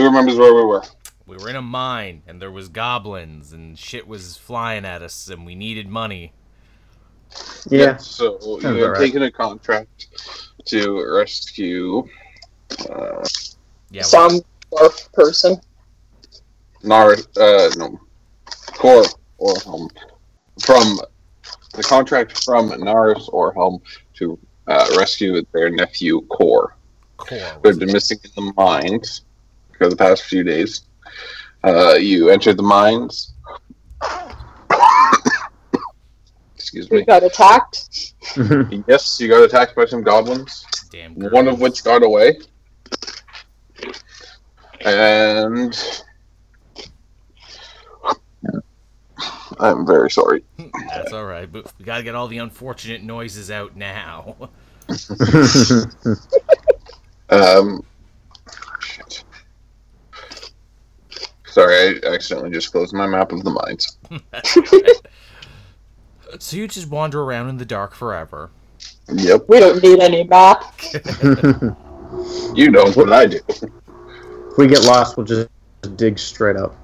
Who remembers where we were? We were in a mine, and there was goblins, and shit was flying at us, and we needed money. Yeah. So Sounds you have alright. taken a contract to rescue uh, Yeah, Some dwarf person. Nar uh no Cor Orhelm from the contract from Naris Orhelm to uh, rescue their nephew Cor, core. who had been missing in the mines for the past few days. Uh, you entered the mines. Excuse We me. got attacked. Yes, you got attacked by some goblins. Damn. one of which got away. And I'm very sorry. That's all right, but we gotta get all the unfortunate noises out now. Um, Sorry, I accidentally just closed my map of the mines. so you just wander around in the dark forever. Yep, We don't need any map. you know what I do. if we get lost, we'll just dig straight up.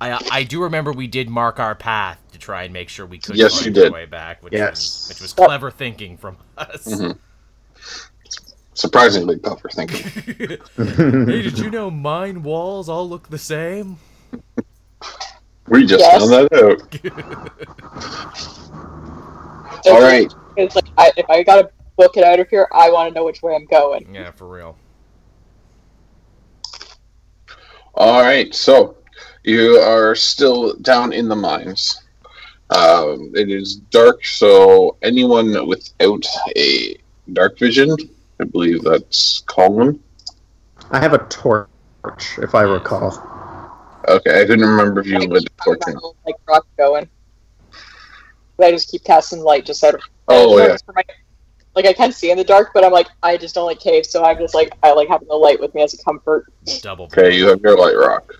I I do remember we did mark our path to try and make sure we could Yes, find you our did. way back, which Yes. was which was clever thinking from us. Mhm. Surprisingly clever thinking. hey, did you know mine walls all look the same? We just Yes. found that out. All right. It's like I, if I gotta book it out of here, I want to know which way I'm going. Yeah, for real. All right, so you are still down in the mines. Um, it is dark, so anyone without a dark vision, I believe that's Colin. I have a torch, if I recall. Okay, I couldn't remember if you I lit the torch. or my not. little, like rock going. I just keep casting light just out of. Oh yeah, for my- like I can see in the dark, but I'm like I just don't like caves, so I'm just like I like having the light with me as a comfort. Double. okay, you have your light rock.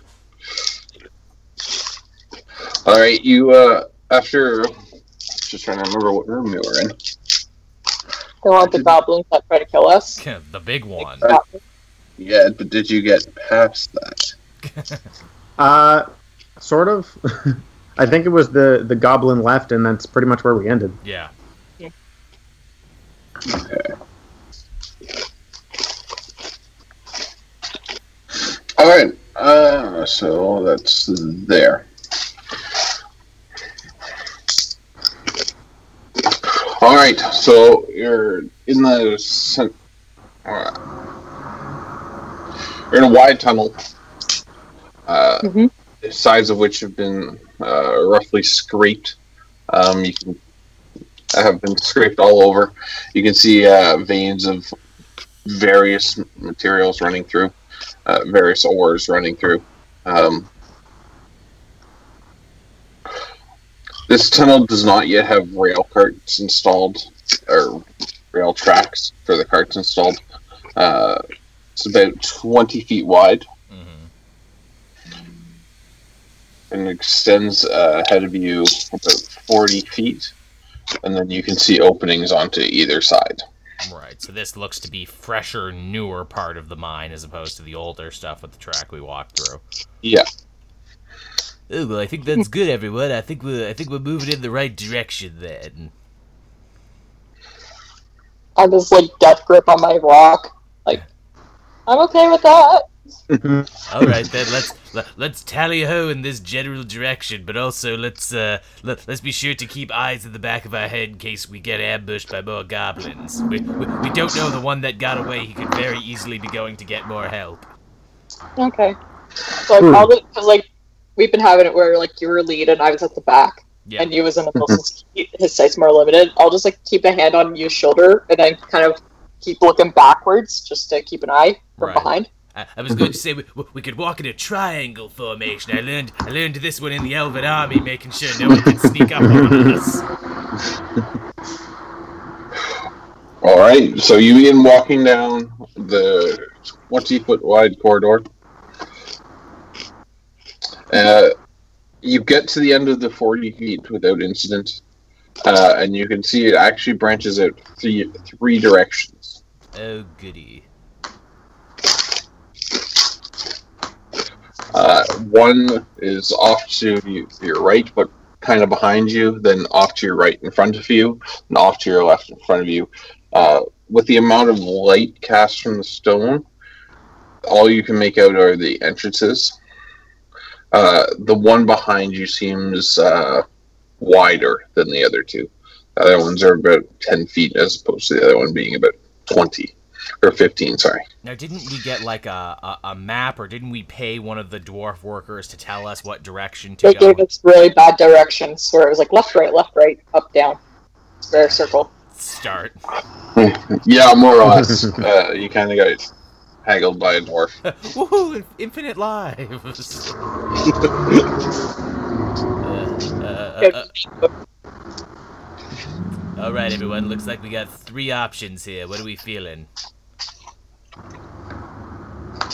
All right, you uh, after just trying to remember what room you were in. They want the goblins that try to kill us. the big one. Uh, Yeah, but did you get past that? Uh, sort of. I think it was the the goblin left, and that's pretty much where we ended. Yeah. All right, uh, so that's there. All right, so you're in the cen- uh, you're in a wide tunnel, uh, Mhm. the sides of which have been uh, roughly scraped. Um, you can have been scraped all over. You can see uh, veins of various materials running through uh, various ores running through. Um, this tunnel does not yet have rail carts installed, or rail tracks for the carts installed. Uh, it's about 20 feet wide hmm and extends uh, ahead of you about 40 feet. And then you can see openings onto either side. Right. So this looks to be fresher, newer part of the mine as opposed to the older stuff with the track we walked through. Yeah. Oh well, I think that's good, everyone. I think we're I think we're moving in the right direction then. I just like death grip on my rock. Like I'm okay with that. All right, then let's let, let's tally ho in this general direction, but also let's uh let, let's be sure to keep eyes at the back of our head in case we get ambushed by more goblins. We, we we don't know the one that got away. He could very easily be going to get more help. Okay. So I probably because like we've been having it where like you were lead and I was at the back Yeah. and you was in the middle since his sight's more limited. I'll just like keep a hand on your shoulder and then kind of keep looking backwards just to keep an eye from Right. behind. I, I was going to say we, we could walk in a triangle formation. I learned I learned this one in the Elven Army, making sure no one can sneak up on us. All right, so you begin walking down the 20 foot wide corridor. Uh, you get to the end of the 40 feet without incident, uh, and you can see it actually branches out three, three directions. Oh goody. one is off to you- your right, but kind of behind you, then off to your right in front of you, and off to your left in front of you. Uh, with the amount of light cast from the stone, all you can make out are the entrances. Uh, the one behind you seems uh, wider than the other two. The other ones are about 10 feet as opposed to the other one being about 20 or 15, sorry. Now, didn't we get like a, a, a map, or didn't we pay one of the dwarf workers to tell us what direction to They go? gave us really bad directions where it was like left, right, left, right, up, down. Square, circle. Start. Yeah, more or less. uh, you kind of got haggled by a dwarf. Woohoo! Infinite lives. Uh, uh, uh, uh, all right, everyone. Looks like we got three options here. What are we feeling?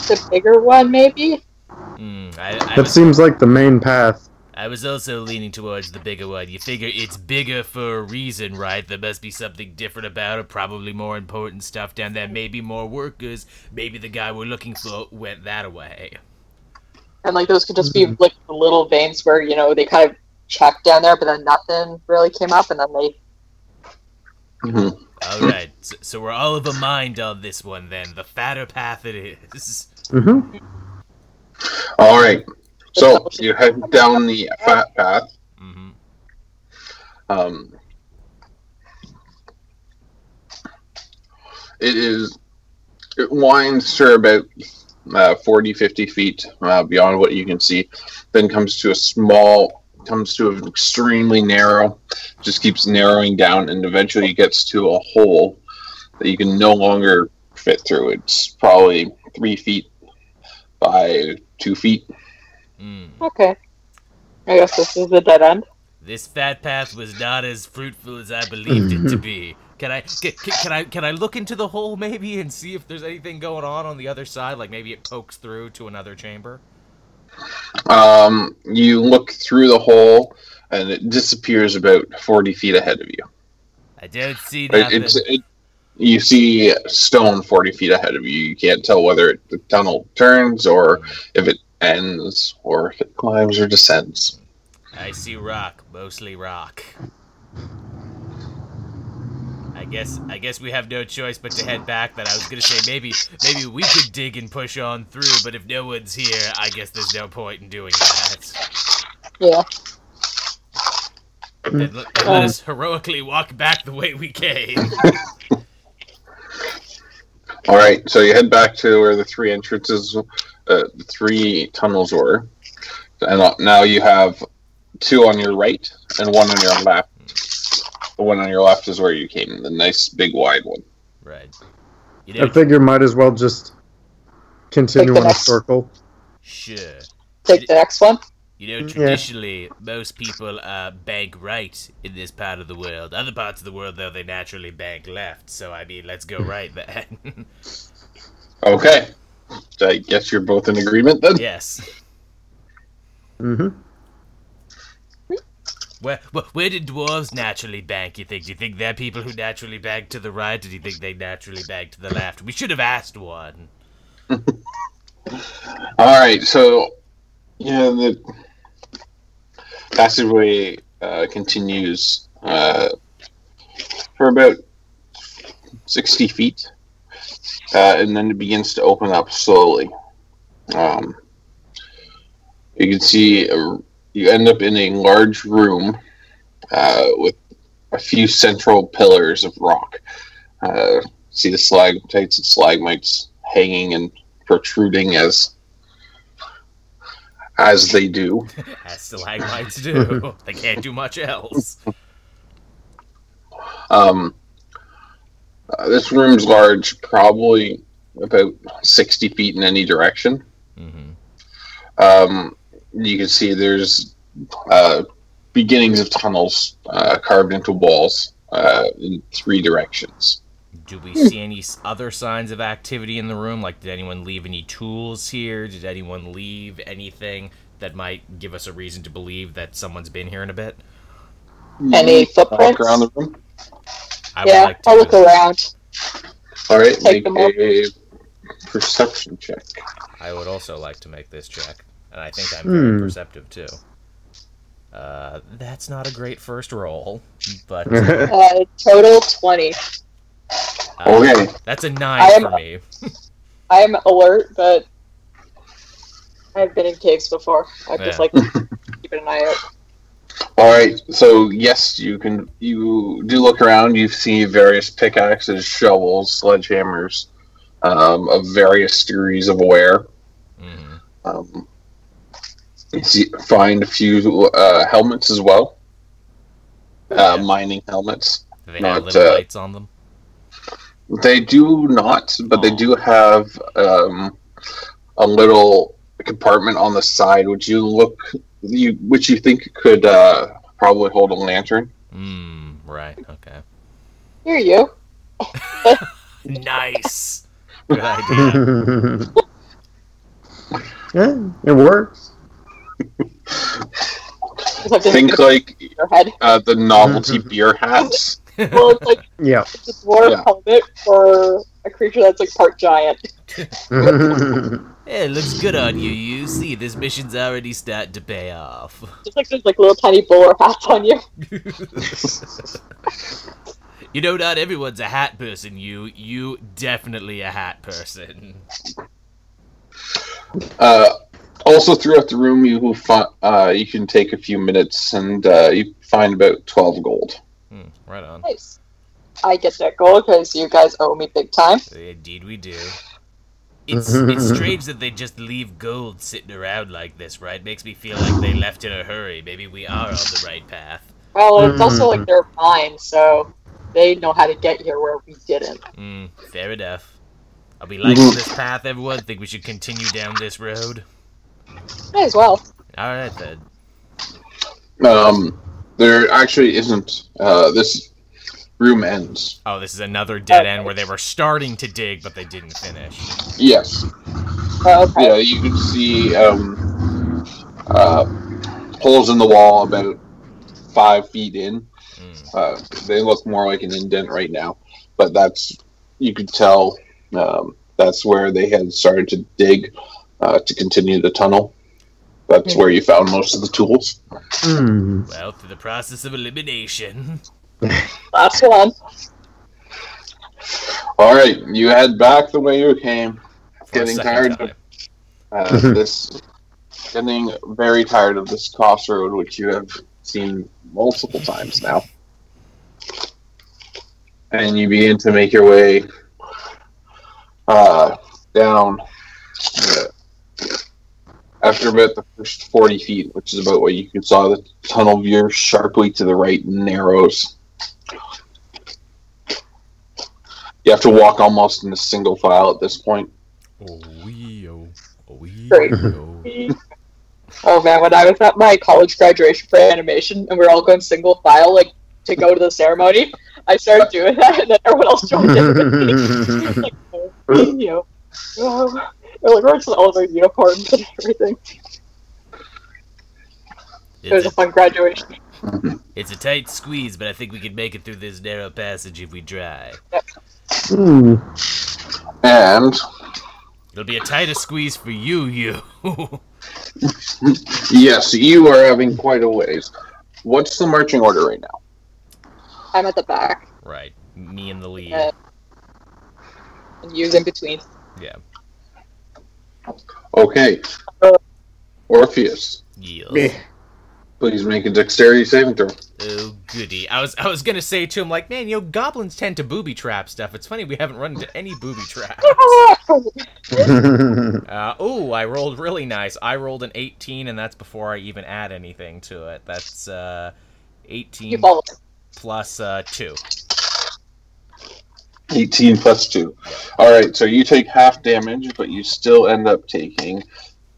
The bigger one, maybe? Hmm. I, I That was seems like the main path. I was also leaning towards the bigger one. You figure it's bigger for a reason, right? There must be something different about it, probably more important stuff down there, maybe more workers. Maybe the guy we're looking for went that way. And like those could just be like the little veins where, you know, they kind of checked down there, but then nothing really came up, and then they. Mhm. All right, so, so we're all of a mind on this one then. The fatter path it is. hmm All right. So you head down the fat path. hmm Um, it is it winds for about uh, 40 50 feet uh, beyond what you can see then comes to a small comes to an extremely narrow just keeps narrowing down and eventually gets to a hole that you can no longer fit through. It's probably three feet by two feet Mm. Okay. I guess this is the dead end. This fat path was not as fruitful as I believed it to be. Can I can, can I can I look into the hole maybe and see if there's anything going on on the other side? Like maybe it pokes through to another chamber. um, you look through the hole and it disappears about 40 feet ahead of you I don't see It- nothing. It's it, you see stone forty feet ahead of you. You can't tell whether it, the tunnel turns or if it ends or if it climbs or descends. I see rock, mostly rock. I guess I guess we have no choice but to head back. Then I was gonna say maybe maybe we could dig and push on through, but if no one's here, I guess there's no point in doing that. Yeah. And let, and let us heroically walk back the way we came. All right, so you head back to where the three entrances, uh, three tunnels were, and uh, now you have two on your right and one on your left. The one on your left is where you came, the nice big wide one. Right. You I know, figure might as well just continue Like the on a circle. sure. Take the next one. You know, Yeah. traditionally, most people uh, bank right in this part of the world. Other parts of the world, though, they naturally bank left. So, I mean, let's go right then. Okay, so I guess you're both in agreement then. yes. Mm hmm Where, where where did dwarves naturally bank, you think? Do you think they're people who naturally bank to the right, or do you think they naturally bank to the left? We should have asked one. All right, so yeah, the passageway uh, continues uh, for about sixty feet, uh, and then it begins to open up slowly. Um, you can see a, you end up in a large room uh, with a few central pillars of rock. Uh, see the stalactites and stalagmites hanging and protruding as as they do. As stalagmites do. they can't do much else. Um, uh, this room's large, probably about sixty feet in any direction. hmm Um, you can see there's uh, beginnings of tunnels uh, carved into walls uh, in three directions. Do we see any other signs of activity in the room? Like, did anyone leave any tools here? Did anyone leave anything that might give us a reason to believe that someone's been here in a bit? Any Walk footprints? around the room. I would Yeah, like to I'll look around. All right, Take make a perception check. I would also like to make this check. and I think I'm very Hmm. perceptive too. Uh, that's not a great first roll, but Uh, total 20. uh, Okay. that's a nine I am- for me. I am alert, but I've been in caves before. I just like keeping an eye out. All right. So yes, you can. You do look around. You see various pickaxes, shovels, sledgehammers, um, of various degrees of wear. Mhm. Um, you see, find a few uh, helmets as well. Uh, mining helmets. Do they Not, have little uh, lights on them? They do not, but they do have um, a little compartment on the side, which you look, you which you think could uh, probably hold a lantern. Hmm. Right. Okay. Here you. Nice. Good idea. yeah, it works. Just Think like head. uh, the novelty beer hats. Well, it's like Yeah. it's a dwarf Yeah. helmet for a creature that's like part giant. Hey, it looks good on you. You see, this mission's already starting to pay off. Just like there's like little tiny bowler hats on you. you know, not everyone's a hat person. You, you definitely a hat person. Uh, also, throughout the room, you will fi- uh, you can take a few minutes and uh, you find about twelve gold. Hmm, right on. Nice. I get that gold because you guys owe me big time. Indeed, we do. It's it's strange that they just leave gold sitting around like this, right? Makes me feel like they left in a hurry. Maybe we are on the right path. Well, it's also like they're mine, so they know how to get here where we didn't. Hmm, fair enough. Are we liking this path, everyone? Think we should continue down this road? Might as well. All right then. Um, there actually isn't. Uh, this room ends. Oh, this is another dead end where they were starting to dig, but they didn't finish. Yes. Oh, okay. Yeah, you can see um, uh, holes in the wall about five feet in. Mm. Uh, they look more like an indent right now, but that's you could tell um, that's where they had started to dig uh, to continue the tunnel. That's where you found most of the tools. Hmm. Well, through the process of elimination. Last one. All right, you head back the way you came. for Getting tired of uh, this, getting very tired of this crossroad, which you have seen multiple times now. And you begin to make your way uh, down. uh, after about the first 40 feet, which is about what you can saw, the tunnel veers sharply to the right and narrows. You have to walk almost in a single file at this point. Oh, wee, oh, oh, wee, oh. Oh man, when I was at my college graduation for animation and we are all going single file, like to go to the ceremony, I started doing that and then everyone else joined in. like, oh, you know, um, oh. They're like, we're just all in our uniforms and everything. It was a a, fun graduation. it's a tight squeeze, but I think we can make it through this narrow passage if we try. Hmm. And It'll be a tighter squeeze for you, you. yes, you are having quite a ways. What's the marching order right now? I'm at the back right, me in the lead. Uh, and use in between. Yeah. Okay. Orpheus, Yes. Please make a dexterity saving throw. Oh goody! I was I was gonna say to him like, man, you know, goblins tend to booby trap stuff. It's funny we haven't run into any booby traps. Uh, oh, I rolled really nice. I rolled an 18, and that's before I even add anything to it. That's uh, 18 plus uh, two. 18 plus 2. Alright, so you take half damage, but you still end up taking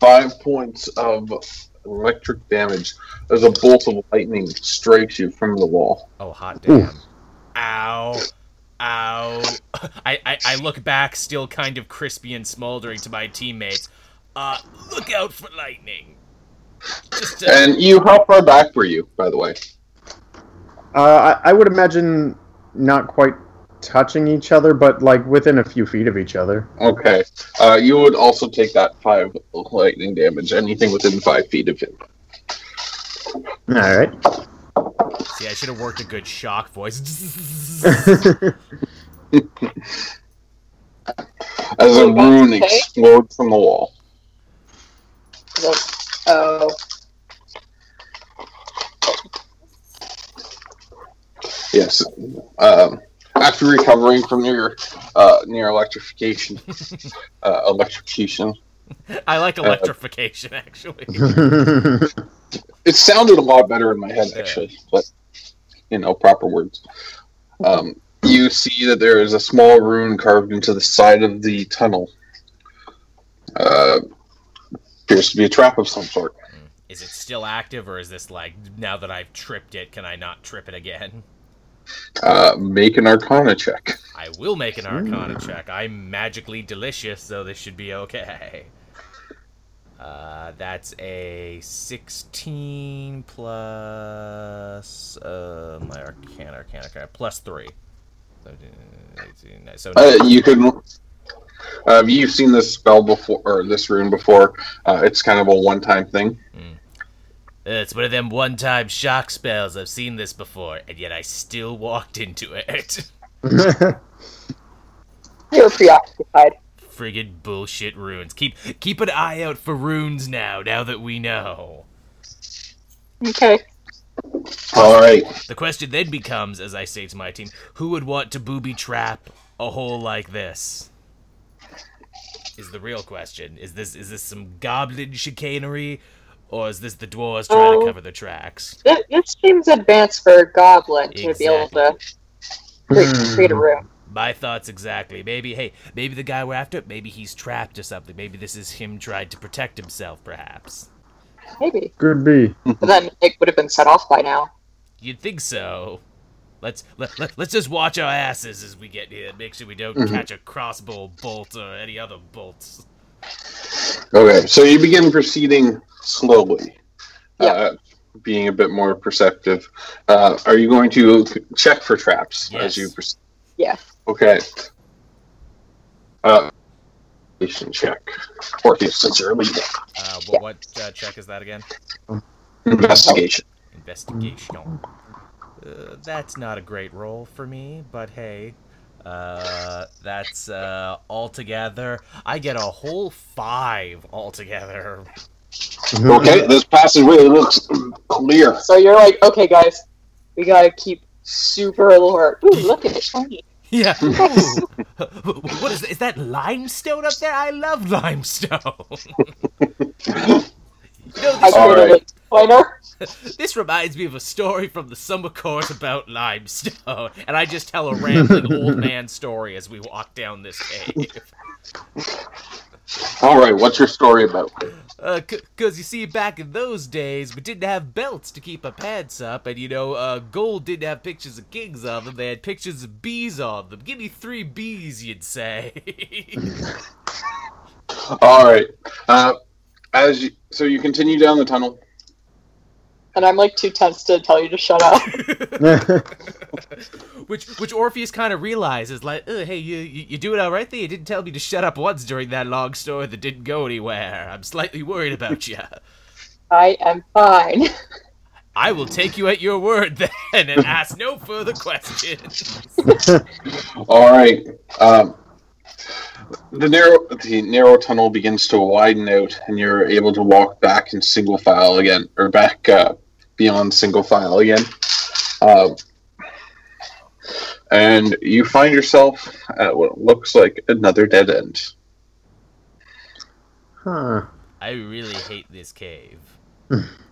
5 points of electric damage as a bolt of lightning strikes you from the wall. Oh, hot damn! Ow! Ow! I, I I look back, still kind of crispy and smoldering, to my teammates. Uh, look out for lightning. Just uh, And you, how far back were you, by the way? Uh, I, I would imagine not quite touching each other, but like within a few feet of each other. Okay. Uh, you would also take that five lightning damage. Anything within five feet of him. All right. See, I should have worked a good shock voice. As a rune explodes from the wall. Oh, Yes. Um, after recovering from your uh, near electrification, uh, electrocution, I like electrification, actually. it sounded a lot better in my head actually, but you know, proper words. Um, you see that there is a small rune carved into the side of the tunnel. Uh, appears to be a trap of some sort. Is it still active, or is this like now that I've tripped it, can I not trip it again? Uh, make an Arcana check. I will make an Arcana check. I'm magically delicious, so this should be okay. Uh, that's a 16 plus uh, my Arcana, Arcana, Arcana, plus 3. So, uh, 18, so Uh, you can. Uh, you've seen this spell before, or this rune before. Uh, it's kind of a one-time thing. It's one of them one-time shock spells. I've seen this before, and yet I still walked into it. you were preoccupied. Friggin' bullshit runes. Keep keep an eye out for runes now. Now that we know. Okay. All right. The question then becomes, as I say to my team, who would want to booby trap a hole like this? Is the real question. Is this is this some goblin chicanery, or is this the dwarves trying Oh. to cover the tracks? This, this seems advanced for a goblin to be able to create, create a room. My thoughts exactly. Maybe hey, maybe the guy we're after, maybe he's trapped or something. Maybe this is him trying to protect himself, perhaps. Maybe. Could be. But then it would have been set off by now. You'd think so. Let's let, let, let's just watch our asses as we get here. Make sure we don't Mhm. catch a crossbow bolt or any other bolts. Okay. So you begin proceeding slowly. Yeah. Uh, being a bit more perceptive. Uh, are you going to check for traps Yes. as you proceed? Yeah. Okay. Uh, investigation check. Orpheus, since you're leading. Uh, what, what uh, check is that again? Investigation. Investigation. Uh, that's not a great roll for me, but hey, uh, that's uh, altogether. I get a whole five altogether. Okay, this passageway looks clear. So you're like, okay, guys, we gotta keep super alert. Ooh, look at it shiny. Yeah. What is is that limestone up there? I love limestone. you know, this, All right. a this reminds me of a story from the summer court about limestone, and I just tell a rambling old man story as we walk down this cave. All right, what's your story about? Uh, cause you see, back in those days, we didn't have belts to keep our pants up, and you know, uh, gold didn't have pictures of kings on them. They had pictures of bees on them. Give me three bees, you'd say. All right. Uh, as you, so you continue down the tunnel. And I'm like too tense to tell you to shut up. which, which Orpheus kind of realizes, like, hey, you, you, you doing all right there? You didn't tell me to shut up once during that long story that didn't go anywhere. I'm slightly worried about you. I am fine. I will take you at your word then, and ask no further questions. All right. Um, the narrow the narrow tunnel begins to widen out, and you're able to walk back in single file again, or back uh, beyond single file again. Uh, and you find yourself at what looks like another dead end. huh. I really hate this cave.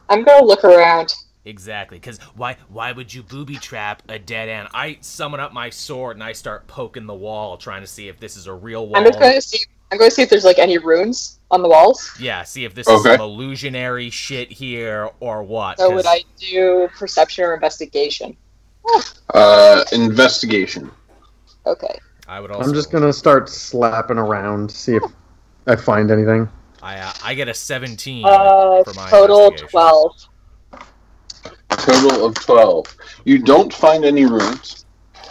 I'm gonna look around. Exactly, because why why would you booby trap a dead end? I summon up my sword and I start poking the wall, trying to see if this is a real wall. I'm just gonna see. I'm gonna see if there's like any runes on the walls. Yeah, see if this Okay. is some illusionary shit here or what. So 'cause- would I do perception or investigation? Uh, investigation. Okay. I would also. I'm just gonna start slapping around, see if I find anything. I uh, I get a 17 Uh, for my total investigation. twelve. Total of twelve. You don't find any runes.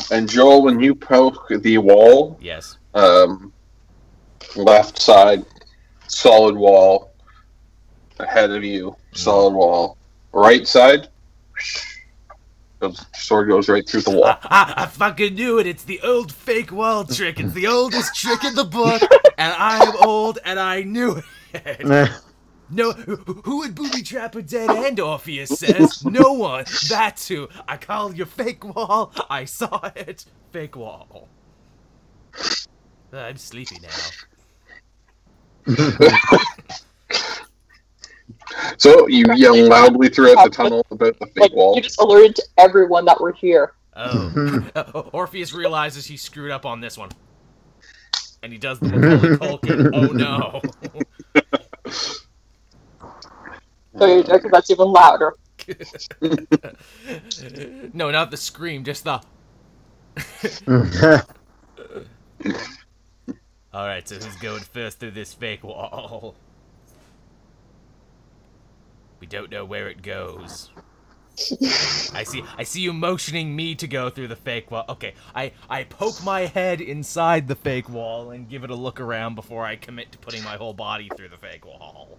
And Joel, when you poke the wall, Yes. um, left side, solid wall. Ahead of you, hmm. solid wall. Right side, goes, sword goes right through the wall. I, I, I fucking knew it. It's the old fake wall trick. It's the oldest trick in the book, and I'm old, and I knew it. No, who who would booby trap a dead end? Orpheus says. No one. That's who. I call you fake wall. I saw it. Fake wall. I'm sleepy now. So you yell loudly throughout the tunnel about the fake Like wall. you just alerted everyone that we're here. Oh. Orpheus realizes he screwed up on this one. And he does the Macaulay Culkin. Oh no. So you because that's even louder. no, not the scream, just the. Alright, so who's going first through this fake wall? We don't know where it goes. I see I see you motioning me to go through the fake wall. Okay, I, I poke my head inside the fake wall and give it a look around before I commit to putting my whole body through the fake wall.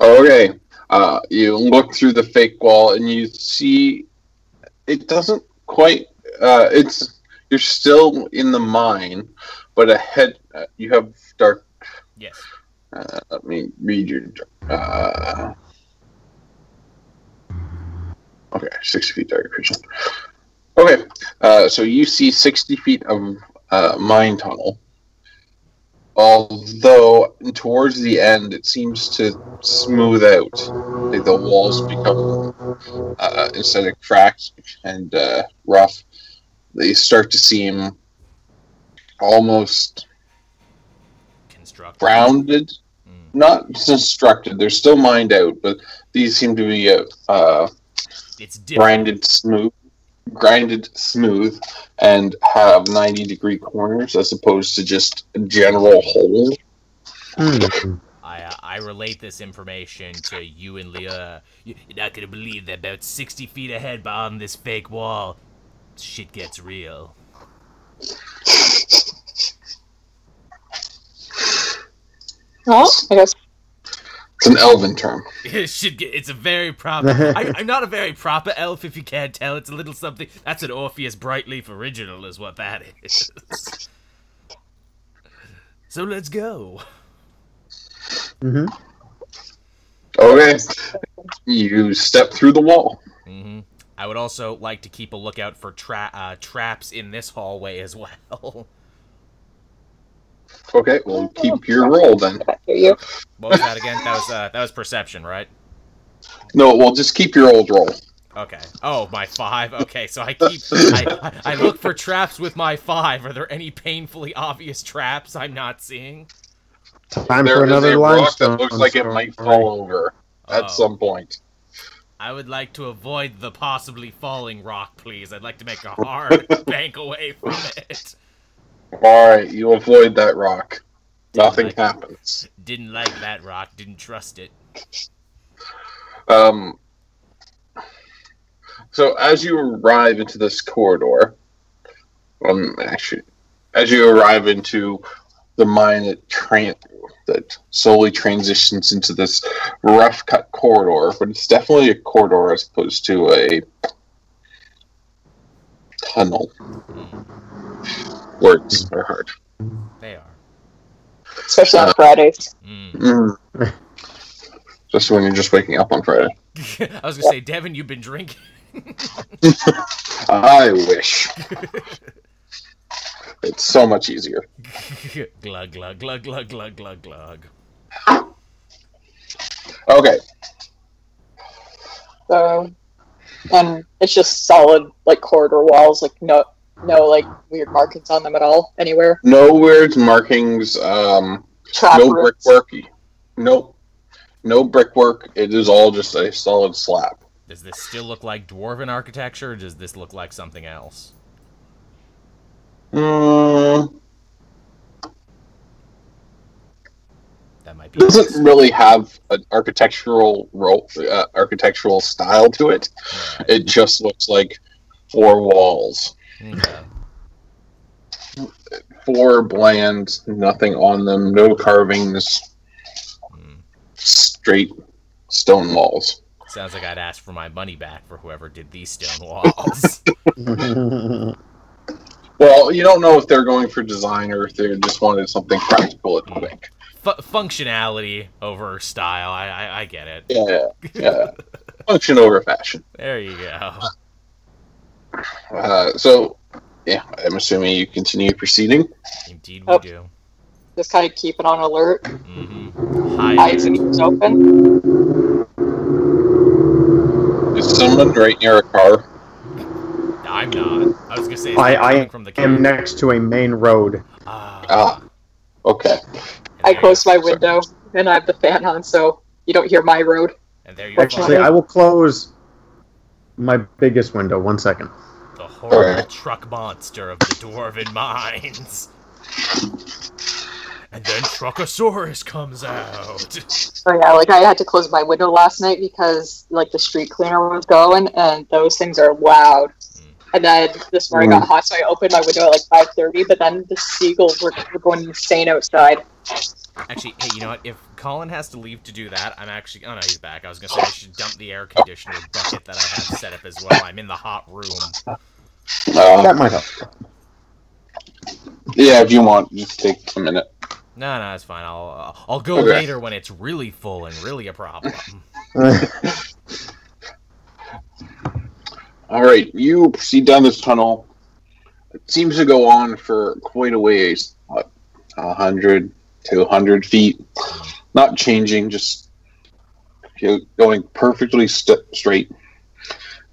Okay. Uh, you look through the fake wall and you see it doesn't quite. Uh, it's you're still in the mine, but ahead uh, you have dark. Yes. Uh, let me read your. Uh, okay, sixty feet dark vision. Okay, uh, so you see sixty feet of uh, mine tunnel. Although towards the end, it seems to smooth out. Like the walls become uh, instead of cracked and uh, rough, they start to seem almost Construct. rounded. Mm. Not constructed; they're still mined out, but these seem to be uh, uh, It's different. grinded smooth, grinded smooth, and have ninety degree corners as opposed to just a general hole. Hmm. I uh, I relate this information to you and Leah. You- You're not gonna believe that about 60 feet ahead beyond this fake wall, shit gets real. Well, I guess It's an elven term. shit get, it's a very proper. I, I'm not a very proper elf, if you can't tell. It's a little something. That's an Orpheus Brightleaf original, is what that is. so let's go. hmm Okay, you step through the wall. hmm I would also like to keep a lookout for tra- uh, traps in this hallway as well. Okay, well keep your roll then. You. What was that again? That was uh, that was perception, right? No, well just keep your old roll. Okay. Oh, my five. Okay, so I keep I, I, I look for traps with my five. Are there any painfully obvious traps I'm not seeing? Time There for is another a rock that looks like it might fall over at Oh. some point. I would like to avoid the possibly falling rock, please. I'd like to make a hard bank away from it. Alright, you avoid that rock. Nothing Like- happens. Didn't like that rock. Didn't trust it. Um, so as you arrive into this corridor, um, actually, as you arrive into the mine that tran that slowly transitions into this rough cut corridor, but it's definitely a corridor as opposed to a tunnel. Words are hard. They are. Especially on Fridays. Mm. Mm. Just when you're just waking up on Friday. I was gonna say, Devin, you've been drinking. I wish. It's so much easier. glug glug glug glug glug glug glug. Okay. So, and it's just solid like corridor walls, like no no like weird markings on them at all anywhere. No weird markings. Um, Trap no roots. brickwork. Nope. No brickwork. It is all just a solid slab. Does this still look like dwarven architecture, or does this look like something else? Mm, That might be. doesn't really have an architectural role, uh, architectural style to it. Yeah. It just looks like four walls. Okay. four bland, nothing on them, no carvings, Hmm. straight stone walls. Sounds like I'd ask for my money back for whoever did these stone walls. Well, you don't know if they're going for design or if they just wanted something practical and quick. Fu functionality over style. I, I I get it. Yeah, yeah. Function over fashion. There you go. Uh, so, yeah, I'm assuming you continue proceeding. Indeed, we Oh. do. Just kind of keep it on alert. Mm-hmm. High Eyes and ears open. Is someone right near a car? I'm not. I was gonna say. I, I coming from the am next to a main road. Ah. Ah, okay. And I there closed my window and I have the fan on, so you don't hear my road. And there you Actually, go. I will close my biggest window. One second. The horrible Alright. truck monster of the dwarven mines. And then Truckosaurus comes out. Oh yeah, like I had to close my window last night because like the street cleaner was going, and those things are loud. And then this morning got hot, so I opened my window at like five thirty. But then the seagulls were, were going insane outside. Actually, hey, you know what? If Colin has to leave to do that, I'm actually. Oh no, he's back. I was gonna say I should dump the air conditioner bucket that I have set up as well. I'm in the hot room. Uh, That might help. yeah, if you want, just take a minute. No, no, it's fine. I'll uh, I'll go Okay. later when it's really full and really a problem. All right, you proceed down this tunnel. It seems to go on for quite a ways, what, 100, to hundred feet. Not changing, just going perfectly st- straight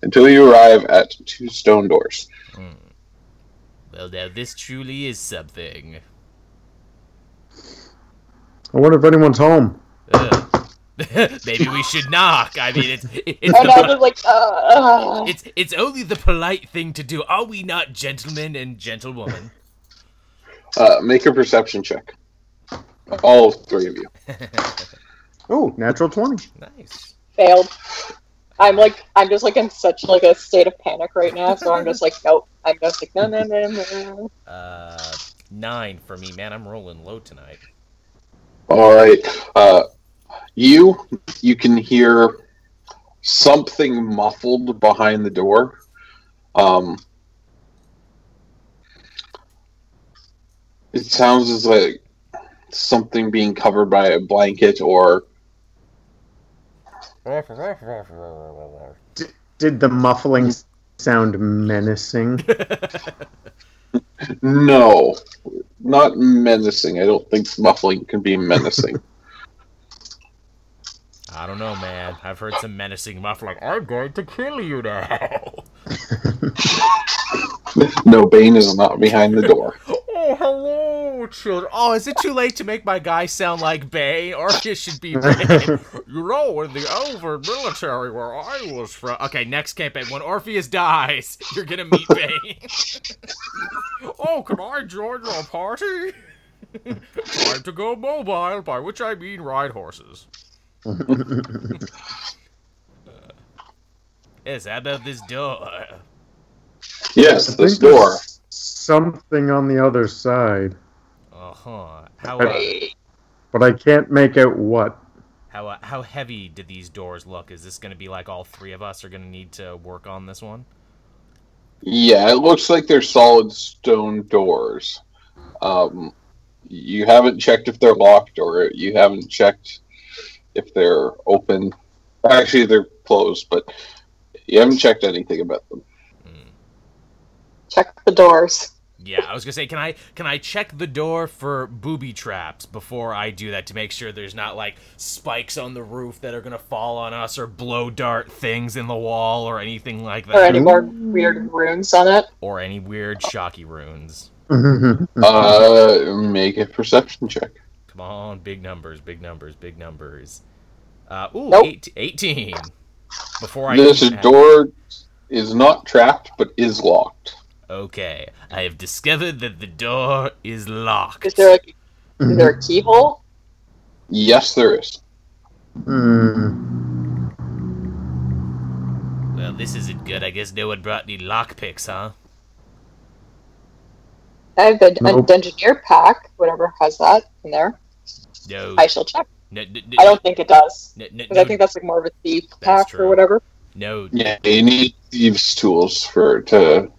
until you arrive at two stone doors. Hmm. Well, now this truly is something. I wonder if anyone's home. Ugh. Maybe we should knock. I mean, it's it's And I was like, uh, it's it's only the polite thing to do. Are we not gentlemen and gentlewomen? Uh, make a perception check. All three of you. Oh, natural twenty. nice. failed. I'm like, I'm just like in such like a state of panic right now. So I'm just like, nope. I'm just like, no, no, no, no. Uh, nine for me, man. I'm rolling low tonight. All right. Uh, you you can hear something muffled behind the door. Um, it sounds as like something being covered by a blanket or Did the muffling sound menacing? no, not menacing. I don't think muffling can be menacing. I don't know, man. I've heard some menacing muffling. I'm going to kill you now. no, Bane is not behind the door. Oh, hello, children. Oh, is it too late to make my guy sound like Bane? Or it should be Bane. you know, in the Elven military where I was from. Okay, next campaign. When Orpheus dies, you're gonna meet Bane. oh, can I join your party? Time to go mobile, by which I mean ride horses. Yes, how about this door? Yes, I this door. Something on the other side, Uh huh. How uh, but I can't make out what. how uh, how heavy do these doors look? Is this going to be like all three of us are going to need to work on this one? Yeah, it looks like they're solid stone doors. Um, you haven't checked if they're locked or you haven't checked if they're open. Actually, they're closed, but you haven't checked anything about them. Check the doors. Yeah, I was gonna say, can I can I check the door for booby traps before I do that to make sure there's not like spikes on the roof that are gonna fall on us or blow dart things in the wall or anything like Or that, any more weird runes on it. or any weird shocky runes. Uh, make a perception check. Come on, big numbers, big numbers, big numbers. Uh, ooh, Nope. eight, 18. Before I This even have- door is not trapped, but is locked. Okay, I have discovered that the door is locked. Is there like, is there a keyhole? Yes, there is. Hmm. Well, this isn't good. I guess no one brought any lockpicks, huh? I have the Nope. an engineer pack, whatever has that in there. No, I shall check. no, no, no, I don't think it does. no, no, Because I think that's like more of a thief pack true. or whatever. no, Yeah, you need thieves' tools for to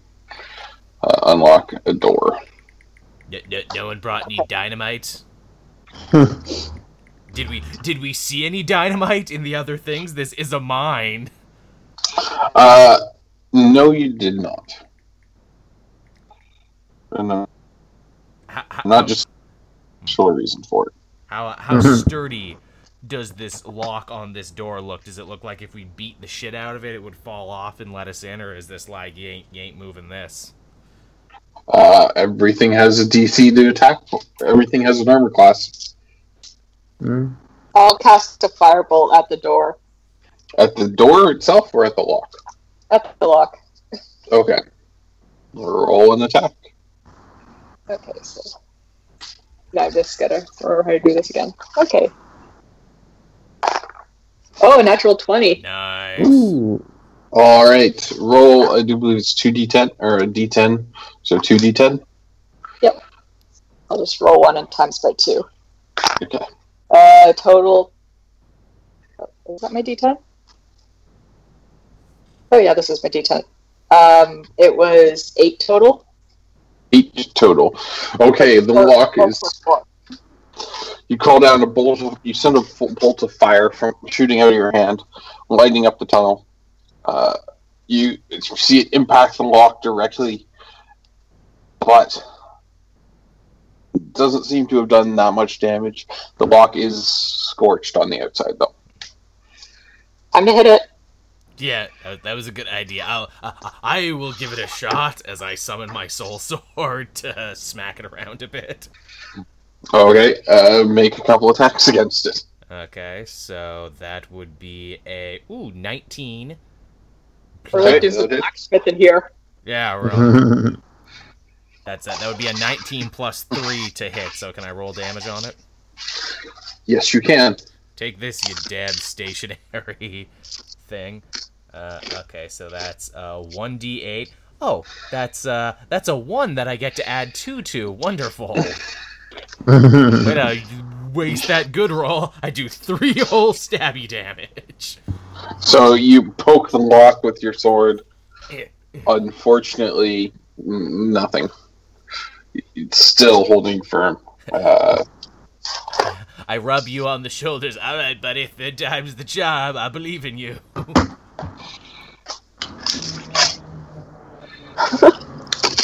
uh, unlock a door. no, no, no one brought any dynamite. did we did we see any dynamite in the other things? This is a mine. Uh, no, you did not. And uh, How, how, not just for a reason for it. How, how sturdy does this lock on this door look? Does it look like if we beat the shit out of it, it would fall off and let us in, or is this like you ain't you ain't moving this? Uh, everything has a DC to attack. Everything has an armor class. Mm. I'll cast a firebolt at the door. At the door itself or at the lock? At the lock. Okay. Roll an attack. Okay, so. Yeah, I just gotta remember how to do this again. Okay. Oh, a natural 20. Nice. Ooh. All right. Roll. I do believe it's two d10 or a d10. So two d10. Yep. I'll just roll one and times by two. Okay. Uh, total. oh, Is that my d10? Oh, yeah, this is my d10. Um, it was eight total. Eight total. Okay. The lock is. You call down a bolt. Of, you send a bolt of fire from shooting out of your hand, lighting up the tunnel. Uh, you, you see it impact the lock directly, but doesn't seem to have done that much damage. The lock is scorched on the outside, though. I'm gonna hit it. Yeah, that, that was a good idea. I'll, I, I will give it a shot as I summon my soul sword to smack it around a bit. Okay. Uh, make a couple attacks against it. Okay, so that would be a ooh 19. We're Okay, like doing some that blacksmith in here. Yeah, roll. That's a, that would be a 19 plus 3 to hit. So can I roll damage on it? Yes, you can. Take this, you damn stationary thing. Uh, okay, so that's uh, 1d8. Oh, that's uh, that's a one that I get to add two to. Wonderful. Way to waste that good roll. I do three whole stabby damage. So you poke the lock with your sword. Unfortunately, nothing. It's still holding firm. Uh, I rub you on the shoulders. All right, buddy. Third time's the charm. I believe in you.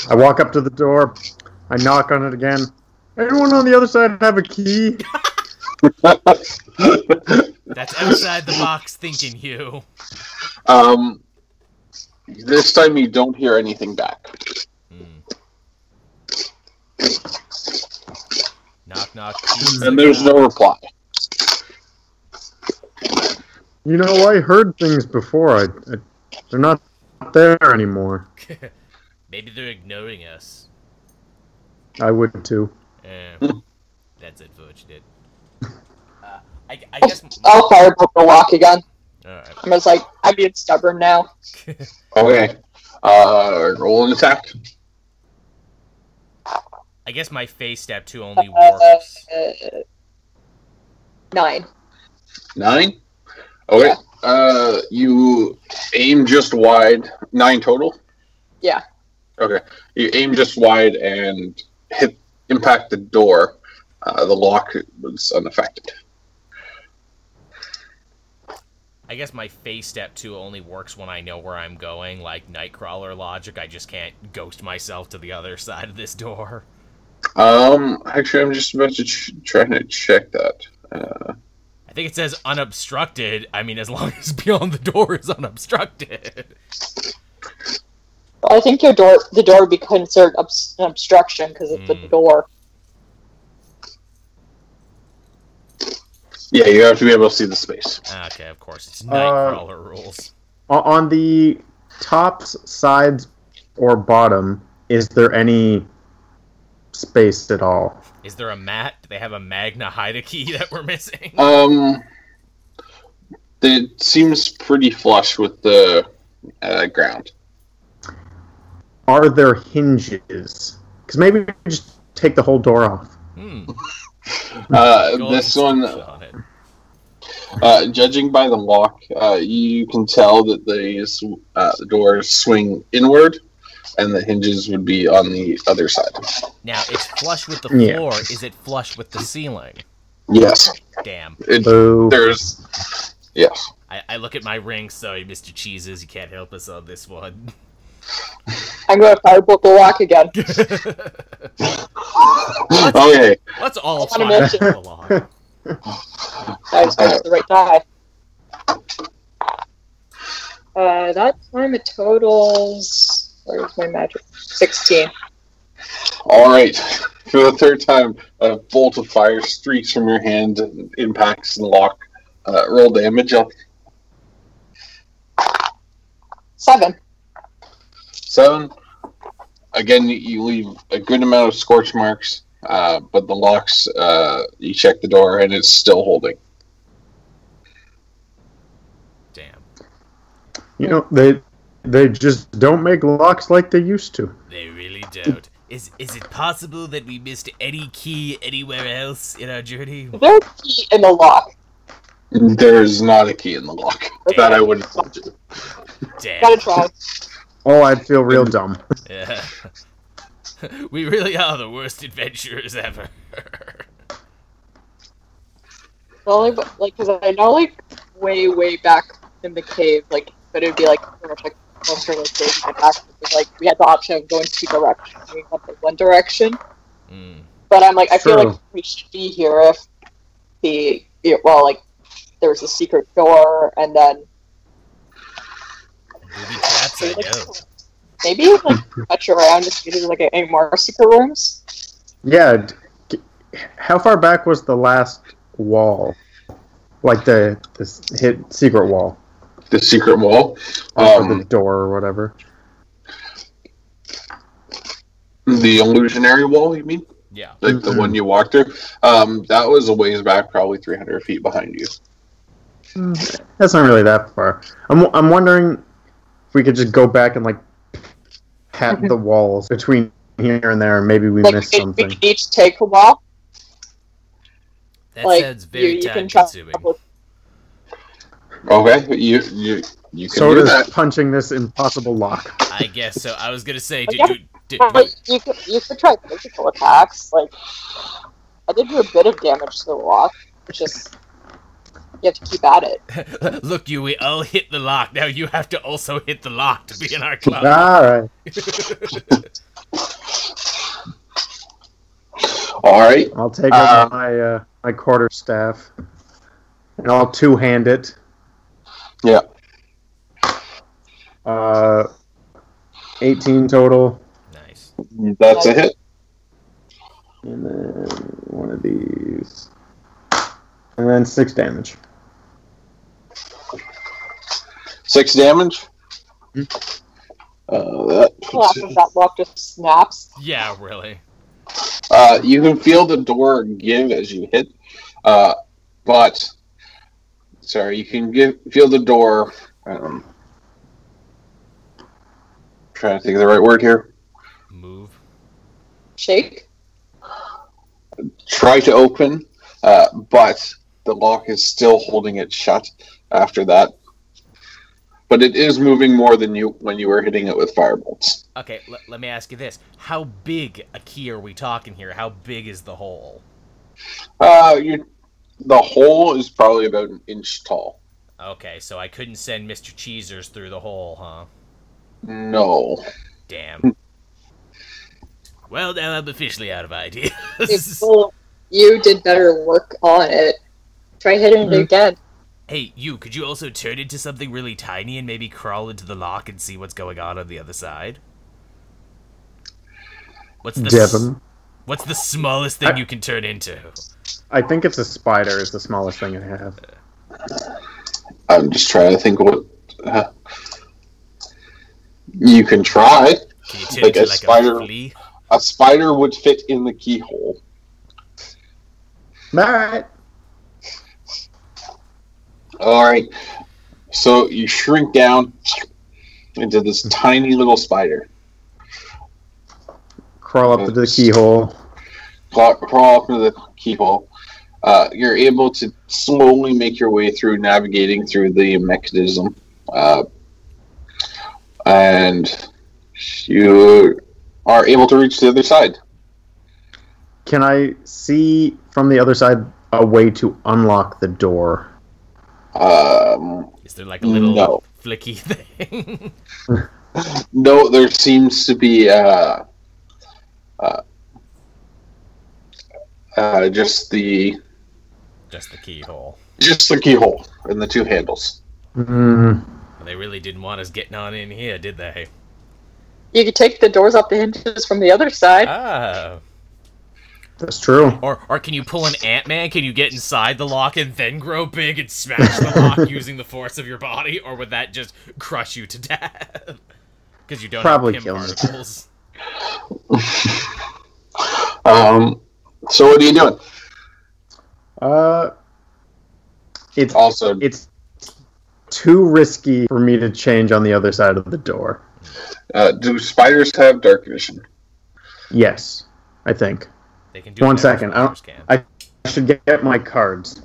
I walk up to the door. I knock on it again. Anyone on the other side have a key? That's outside the box thinking you. um, this time you don't hear anything back. Knock, knock. And there's no reply. You know, I heard things before. I, I they're not there anymore. Maybe they're ignoring us. I would too. Eh, that's unfortunate. Uh, I, I guess. I'll firebolt the lock again. Alright. I'm just like, I'm being stubborn now. Okay. Uh, roll an attack. I guess my fey step two only Uh, works. nine. Nine. Okay. Uh, you aim just wide. Nine total. Yeah. Okay. You aim just wide and hit impact the door. Uh, the lock was unaffected. I guess my fey step two only works when I know where I'm going, like Nightcrawler logic. I just can't ghost myself to the other side of this door. Um, actually, I'm just about to ch- try to check that. Uh, I think it says unobstructed. I mean, as long as beyond the door is unobstructed. I think your door, the door would be considered obs- an obstruction because it's a Hmm. door. yeah, you have to be able to see the space. Ah, Okay, of course. It's Uh, Nightcrawler rules. On the tops, sides, or bottom, is there any space at all? Is there a mat? Do they have a Magna Haida key that we're missing? Um, it seems pretty flush with the uh, ground. Are there hinges? Because maybe we just take the whole door off. Hmm. Uh, this one, on uh, judging by the lock, uh, you can tell that these uh, the doors swing inward, and the hinges would be on the other side. Now it's flush with the Yeah. floor. Is it flush with the ceiling? Yes, Damn. it, Boo. there's. Yes. I, I look at my ring. Sorry, Mr. Cheeses, you can't help us on this one. I'm gonna firebolt the lock again. Okay. Let's all On a fire mission. the lock. I just the right die. Uh, that time it totals. Where's my magic? 16. All right. For the third time, a bolt of fire streaks from your hand and impacts the lock. Uh, roll damage up. 7. Seven. Again, you- you leave a good amount of scorch marks, uh, but the locks, uh, you check the door and it's still holding. Damn. You know, they they just don't make locks like they used to. They really don't. Is is it possible that we missed any key anywhere else in our journey? Is there a key in the lock? There's not a key in the lock. That I wouldn't told you. Damn. Gotta try. Oh, I'd feel real dumb. Yeah. we really are the worst adventurers ever. Well, like, like, cause I know, like, way, way back in the cave, like, but it'd be like like most of the cave back. Because, like, we had the option of going two directions. We went the one direction, Mm. but I'm like, I feel like we should be here if the yeah, well, like, there was a secret door, and then Booby traps, I know. maybe like touch around to see if there's like any more secret rooms. Yeah. How far back was the last wall? Like the this hit secret wall, The secret wall. or the Um, door or whatever. the illusionary wall, you mean? Yeah. Like the Mhm. one you walked through? Um, that was a ways back, probably 300 feet behind you. Mm, That's not really that far. I'm I'm wondering if we could just go back and like pat the walls between here and there, and maybe we Like, missed we, we something. could each take a wall. That like, sounds very you, you time can try. Consuming. Okay, you you you can So do does that. punching this impossible lock. I guess so. I was gonna say, Like, did you, did, Like, you could you could try physical attacks. Like I did do a bit of damage to the lock. It's just you have to keep at it. look, you, we all hit the lock. Now you have to also hit the lock to be in our club. All right. All right. I'll take Uh, my uh, my quarter staff, and I'll two hand it. Yeah. Uh, eighteen total, nice. That's a hit. and then one of these, and then six damage. Six damage. Hmm. Uh, that Well, after that lock just snaps. Yeah, really. Uh, you can feel the door give as you hit, uh, but sorry, you can give, feel the door. Um, trying to think of the right word here. Move. Shake. Try to open, uh, but the lock is still holding it shut after that. But it is moving more than you when you were hitting it with firebolts. Okay, l- let me ask you this: How big a key are we talking here? How big is the hole? Uh, you, the hole is probably about an inch tall. Okay, so I couldn't send Mr. Cheesers through the hole, huh? No. Damn. well, now I'm officially out of ideas. If, well, you did better work on it. Try hitting it Mhm. again. hey, you, could you also turn into something really tiny and maybe crawl into the lock and see what's going on on the other side? What's the s- What's the smallest thing I- you can turn into? I think it's a spider is the smallest thing I have. I'm just trying to think what. Uh, you can try. Can you Like a like spider. a? A spider would fit in the keyhole. All right. All right. So you shrink down into this tiny little spider. crawl up to the keyhole. crawl, crawl up into the keyhole. Uh, you're able to slowly make your way through navigating through the mechanism. Uh, and you are able to reach the other side. Can I see from the other side a way to unlock the door? Um, Is there like a little No. flicky thing? no, there seems to be uh, uh, uh, just the Just the keyhole. just the keyhole and the two handles. Hmm. They really didn't want us getting on in here, did they? You could take the doors off the hinges from the other side. Ah. That's true. Or, or can you pull an Ant Man? Can you get inside the lock and then grow big and smash the lock using the force of your body? Or would that just crush you to death? Because you don't Probably have kill Kim me. particles. Um, so what are you doing? Uh, it's Also, it's too risky for me to change on the other side of the door. uh, do spiders have dark vision? Yes, I think. They can do One whatever I don't- can. I should get, get my cards.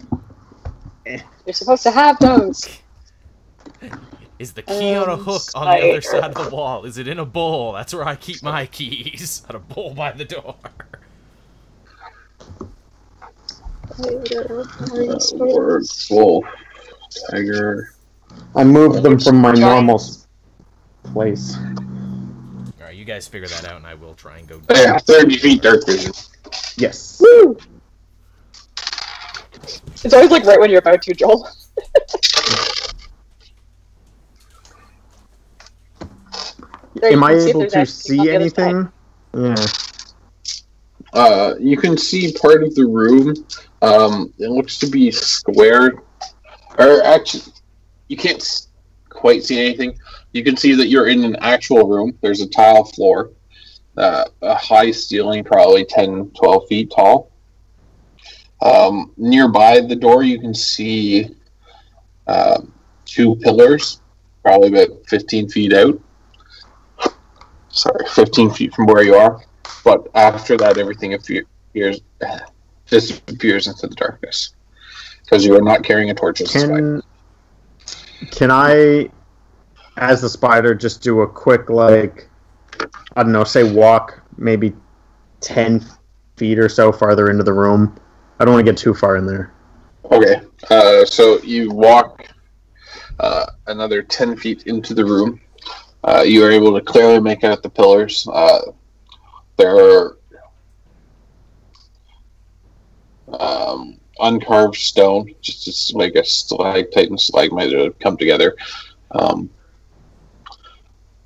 You're supposed to have those. Is the key on a Um, hook on the other side of the wall? Is it in a bowl? That's where I keep my keys. At a bowl by the door. Or wolf, tiger. I moved them from my normal place. Alright, you guys figure that out and I will try and go. Oh, yeah, thirty feet dark vision. Yes. Woo! It's always like right when you're about to, Joel. Am I can see if able to see the other side. anything? Yeah. Uh, you can see part of the room. Um, it looks to be square, or actually, you can't quite see anything. You can see that you're in an actual room. There's a tile floor, uh, a high ceiling, probably 10, 12 feet tall. Um, nearby the door, you can see uh, two pillars, probably about 15 feet out. Sorry, 15 feet from where you are. But after that, everything appears disappears into the darkness because you are not carrying a torch as a. Can can I, as the spider, just do a quick like, I don't know, say walk maybe ten feet or so farther into the room. I don't want to get too far in there. Okay, uh, so you walk uh, another 10 feet into the room. Uh, you are able to clearly make out the pillars. There are um, uncarved stone, just as like a stalactite and stalagmite that have come together. Um,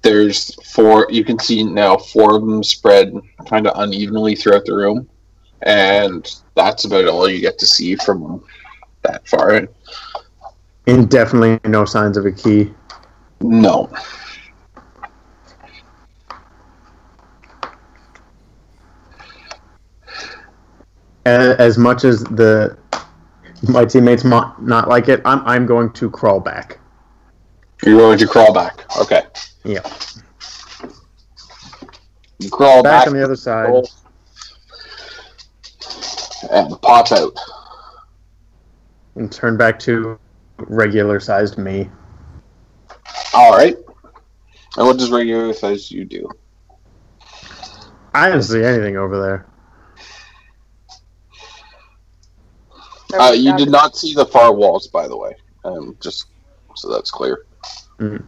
there's four, you can see now four of them spread kind of unevenly throughout the room. And that's about all you get to see from that far. And definitely no signs of a key. No. As much as the my teammates might not like it, I'm I'm going to crawl back. You're going to crawl back. Okay. Yeah, You crawl back back, on the other side. and pop out. and turn back to regular sized me. All right. And what does regular size you do? I didn't see anything over there. Uh, you did not see the far walls, by the way. Um, just so that's clear. Okay.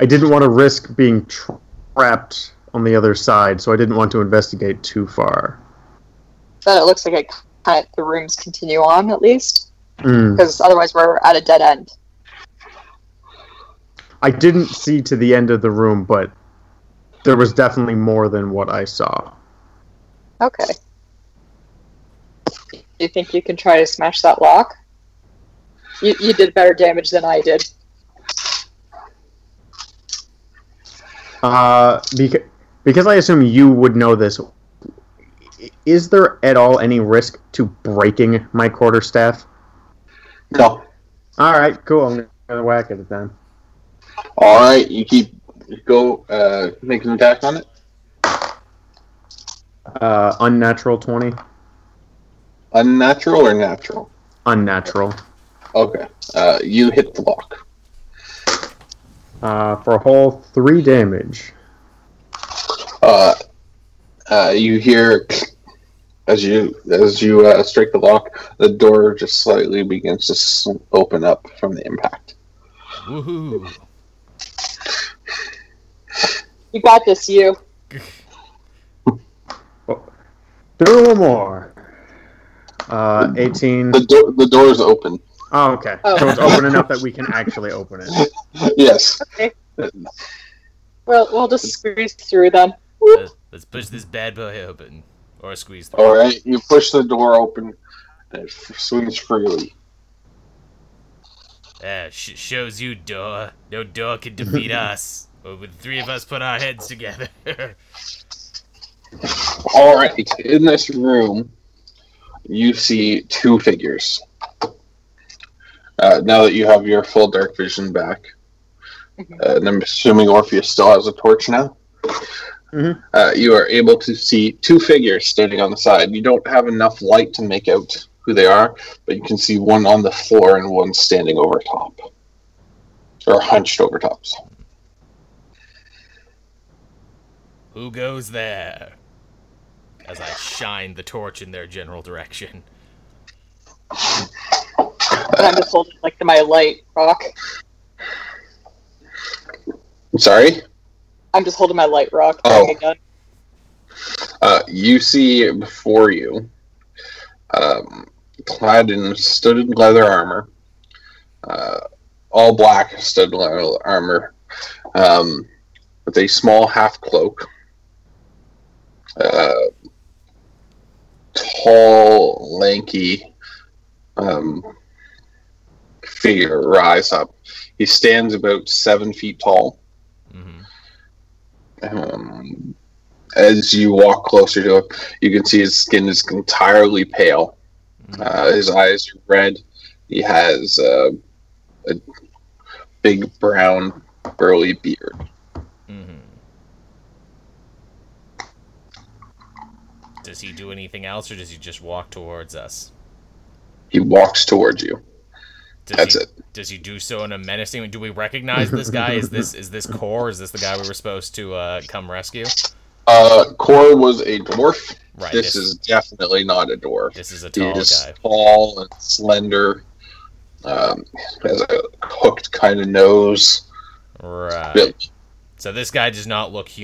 I didn't want to risk being trapped on the other side, so I didn't want to investigate too far. Then it looks like it kind of, the rooms continue on at least, Mm. because otherwise we're at a dead end. I didn't see to the end of the room, but there was definitely more than what I saw. Okay. Do you think you can try to smash that lock? You, you did better damage than I did. Uh, because, because I assume you would know this, is there at all any risk to breaking my quarterstaff? No. All right, cool. I'm gonna whack at it then. All right. You keep go. Uh, make an attack on it. Uh, unnatural 20. Unnatural or natural? Unnatural. Okay. Uh, you hit the lock. Uh, for a whole three damage. Uh, uh, you hear as you as you uh, strike the lock, the door just slightly begins to s- open up from the impact. Woohoo! You got this, you. Do one more. Uh, 18. The door the door is open. Oh, okay. Oh. So it's open enough that we can actually open it. Yes. Okay. Well, we'll just squeeze through then. Uh, let's push this bad boy open. Or squeeze through. All right. You push the door open, and it swings freely. Ah, sh- shows you, door. No door can defeat us. Well, with three of us put our heads together. All right. In this room, you see two figures. Uh, now that you have your full dark vision back, uh, and I'm assuming Orpheus still has a torch now. Mhm. Uh, you are able to see two figures standing on the side. You don't have enough light to make out who they are, but you can see one on the floor and one standing over top, or hunched over tops. Who goes there? As I shine the torch in their general direction. And I'm just holding like my light rock. I'm Sorry. I'm just holding my light rock. Oh. carrying a gun. Uh, you see before you, um, clad in studded leather armor, uh, all black studded leather armor, um, with a small half cloak, uh, tall, lanky um, figure rise up. He stands about seven feet tall. hmm Um, as you walk closer to him, you can see his skin is entirely pale. Uh, his eyes are red. He has uh, a big brown, burly beard. hmm Does he do anything else, or does he just walk towards us? He walks towards you. Does That's he, it. Does he do so in a menacing? Do we recognize this guy? Is this is this Core? Is this the guy we were supposed to uh, come rescue? Uh, Cor was a dwarf. Right. this is definitely not a dwarf. this is a He tall is guy. tall and slender. Um, has a hooked kind of nose. Right. Bit- So this guy does not look